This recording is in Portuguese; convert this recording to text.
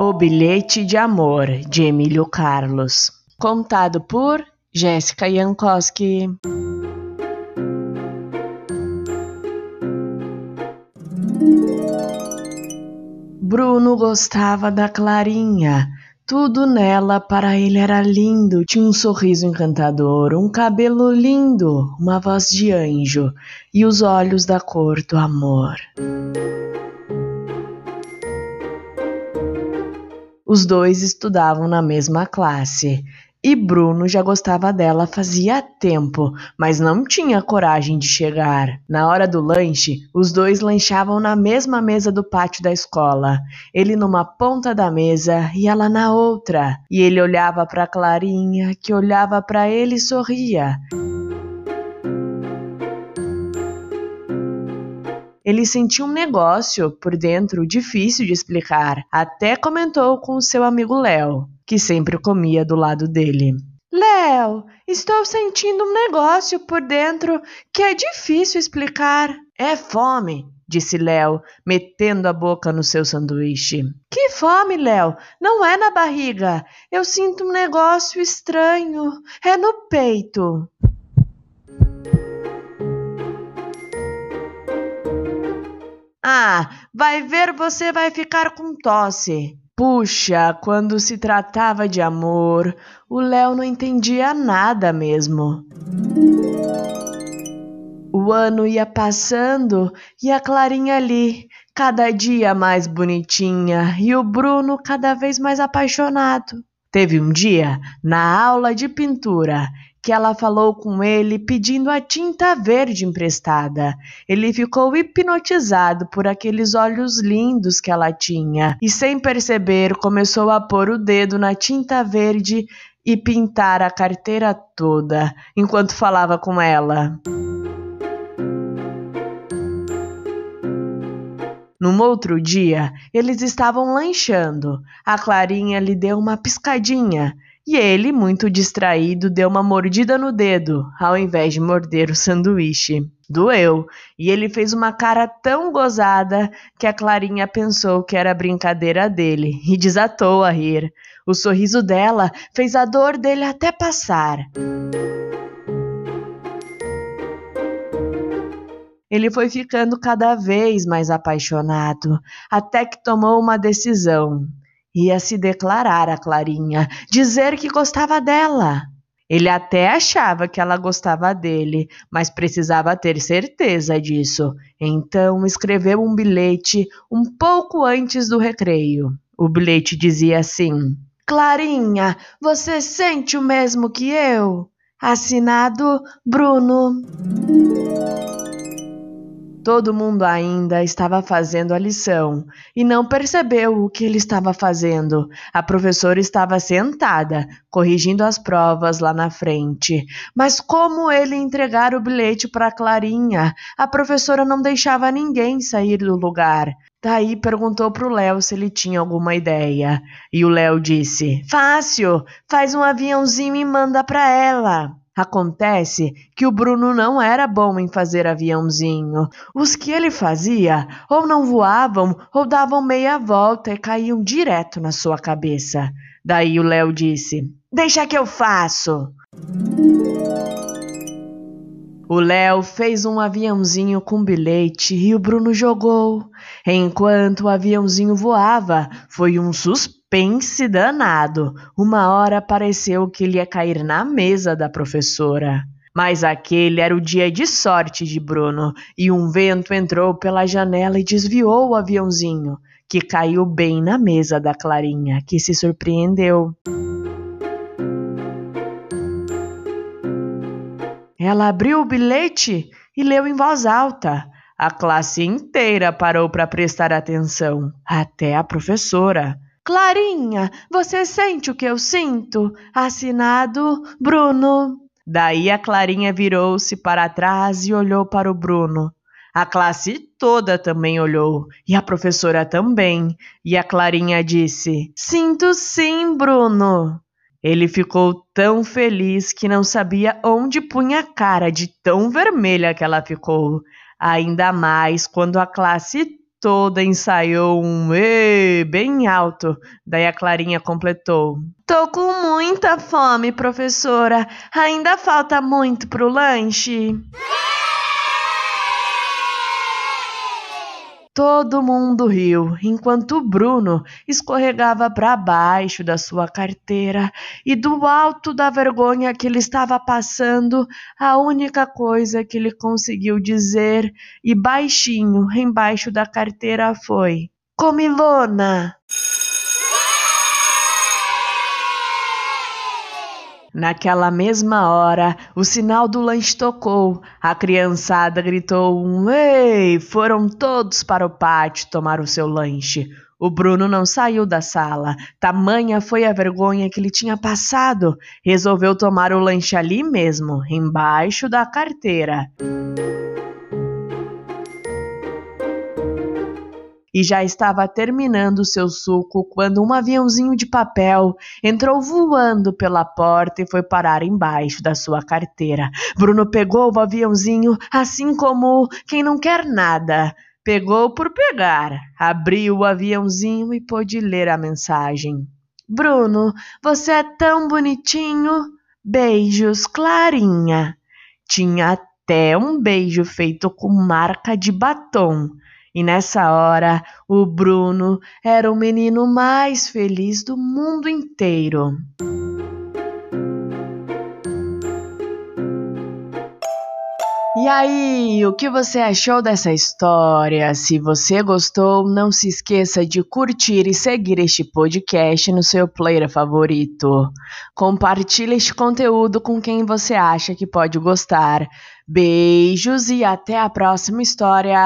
O Bilhete de Amor, de Emílio Carlos. Contado por Jéssica Jankowski. Bruno gostava da Clarinha. Tudo nela para ele era lindo. Tinha um sorriso encantador, um cabelo lindo, uma voz de anjo e os olhos da cor do amor. Os dois estudavam na mesma classe. E Bruno já gostava dela fazia tempo, mas não tinha coragem de chegar. Na hora do lanche, os dois lanchavam na mesma mesa do pátio da escola. Ele numa ponta da mesa e ela na outra. E ele olhava para Clarinha, que olhava para ele e sorria. Ele sentiu um negócio por dentro difícil de explicar. Até comentou com seu amigo Léo, que sempre comia do lado dele. Léo, estou sentindo um negócio por dentro que é difícil explicar. É fome, disse Léo, metendo a boca no seu sanduíche. Que fome, Léo? Não é na barriga. Eu sinto um negócio estranho. É no peito. Ah, vai ver, você vai ficar com tosse. Puxa, quando se tratava de amor, o Léo não entendia nada mesmo. O ano ia passando e a Clarinha ali, cada dia mais bonitinha, e o Bruno cada vez mais apaixonado. Teve um dia, na aula de pintura, que ela falou com ele pedindo a tinta verde emprestada. Ele ficou hipnotizado por aqueles olhos lindos que ela tinha e, sem perceber, começou a pôr o dedo na tinta verde e pintar a carteira toda enquanto falava com ela. Num outro dia, eles estavam lanchando. A Clarinha lhe deu uma piscadinha e ele, muito distraído, deu uma mordida no dedo, ao invés de morder o sanduíche. Doeu, e ele fez uma cara tão gozada que a Clarinha pensou que era brincadeira dele e desatou a rir. O sorriso dela fez a dor dele até passar. Ele foi ficando cada vez mais apaixonado, até que tomou uma decisão. Ia se declarar a Clarinha, dizer que gostava dela. Ele até achava que ela gostava dele, mas precisava ter certeza disso. Então escreveu um bilhete um pouco antes do recreio. O bilhete dizia assim: Clarinha, você sente o mesmo que eu? Assinado Bruno. Todo mundo ainda estava fazendo a lição e não percebeu o que ele estava fazendo. A professora estava sentada, corrigindo as provas lá na frente. Mas como ele entregar o bilhete para Clarinha? A professora não deixava ninguém sair do lugar. Daí perguntou para o Léo se ele tinha alguma ideia. E o Léo disse: Fácil, faz um aviãozinho e manda para ela. Acontece que o Bruno não era bom em fazer aviãozinho. Os que ele fazia ou não voavam ou davam meia volta e caíam direto na sua cabeça. Daí o Léo disse: Deixa que eu faço. O Léo fez um aviãozinho com bilhete e o Bruno jogou. Enquanto o aviãozinho voava, foi um suspense Pense danado. Uma hora pareceu que ele ia cair na mesa da professora. Mas aquele era o dia de sorte de Bruno, e um vento entrou pela janela e desviou o aviãozinho, que caiu bem na mesa da Clarinha, que se surpreendeu. Ela abriu o bilhete e leu em voz alta. A classe inteira parou para prestar atenção, até a professora. Clarinha, você sente o que eu sinto? Assinado Bruno. Daí a Clarinha virou-se para trás e olhou para o Bruno. A classe toda também olhou, e a professora também. E a Clarinha disse: Sinto sim, Bruno. Ele ficou tão feliz que não sabia onde punha a cara de tão vermelha que ela ficou. Ainda mais quando a classe toda ensaiou um ê bem alto. Daí a Clarinha completou: Tô com muita fome, professora. Ainda falta muito pro lanche. Todo mundo riu, enquanto Bruno escorregava para baixo da sua carteira e do alto da vergonha que ele estava passando, a única coisa que ele conseguiu dizer e baixinho embaixo da carteira foi: Comilona! Naquela mesma hora, o sinal do lanche tocou. A criançada gritou um ei! Foram todos para o pátio tomar o seu lanche. O Bruno não saiu da sala. Tamanha foi a vergonha que ele tinha passado. Resolveu tomar o lanche ali mesmo, embaixo da carteira. E já estava terminando seu suco quando um aviãozinho de papel entrou voando pela porta e foi parar embaixo da sua carteira. Bruno pegou o aviãozinho assim como quem não quer nada. Pegou por pegar, abriu o aviãozinho e pôde ler a mensagem. Bruno, você é tão bonitinho. Beijos, Clarinha. Tinha até um beijo feito com marca de batom. E nessa hora, o Bruno era o menino mais feliz do mundo inteiro. E aí, o que você achou dessa história? Se você gostou, não se esqueça de curtir e seguir este podcast no seu player favorito. Compartilhe este conteúdo com quem você acha que pode gostar. Beijos e até a próxima história!